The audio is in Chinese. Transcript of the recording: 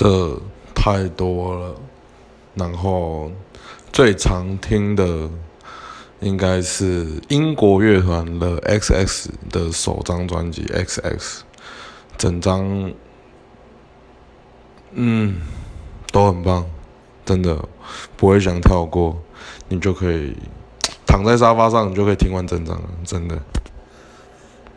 这太多了。然后最常听的应该是英国乐团的 X X 的首张专辑 X X，整张嗯都很棒，真的不会想跳过，你就可以躺在沙发上，你就可以听完整张了，真的。